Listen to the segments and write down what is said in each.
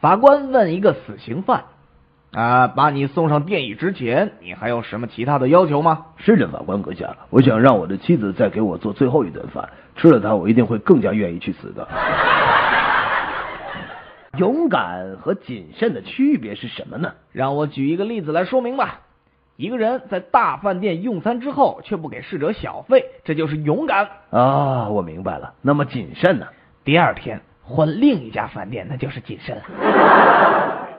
法官问一个死刑犯：“啊，把你送上电椅之前，你还有什么其他的要求吗？”是的，法官阁下，我想让我的妻子再给我做最后一顿饭，吃了它，我一定会更加愿意去死的。勇敢和谨慎的区别是什么呢？让我举一个例子来说明吧。一个人在大饭店用餐之后，却不给侍者小费，这就是勇敢啊！我明白了。那么谨慎呢？第二天换另一家饭店，那就是谨慎了。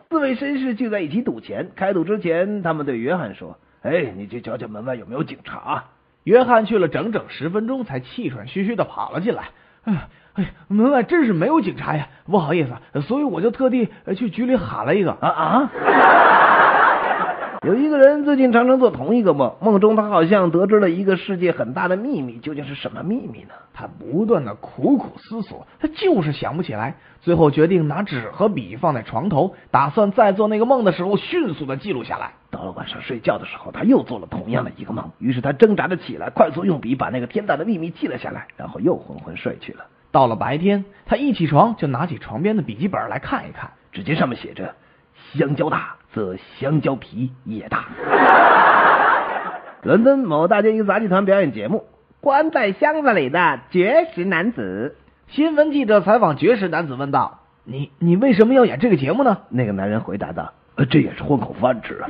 四位绅士聚在一起赌钱，开赌之前，他们对约翰说：“哎，你去瞧瞧门外有没有警察。”约翰去了整整十分钟，才气喘吁吁的跑了进来。哎哎，门外真是没有警察呀！不好意思，所以我就特地去局里喊了一个啊啊！有一个人最近常常做同一个梦，梦中他好像得知了一个世界很大的秘密，究竟是什么秘密呢？他不断的苦苦思索，他就是想不起来。最后决定拿纸和笔放在床头，打算在做那个梦的时候迅速的记录下来。到了晚上睡觉的时候，他又做了同样的一个梦，于是他挣扎着起来，快速用笔把那个天大的秘密记了下来，然后又昏昏睡去了。到了白天，他一起床就拿起床边的笔记本来看一看，只见上面写着：“香蕉大。”则香蕉皮也大。伦敦某大街一个杂技团表演节目，关在箱子里的绝食男子。新闻记者采访绝食男子问道：“你你为什么要演这个节目呢？”那个男人回答道：“这也是混口饭吃啊。”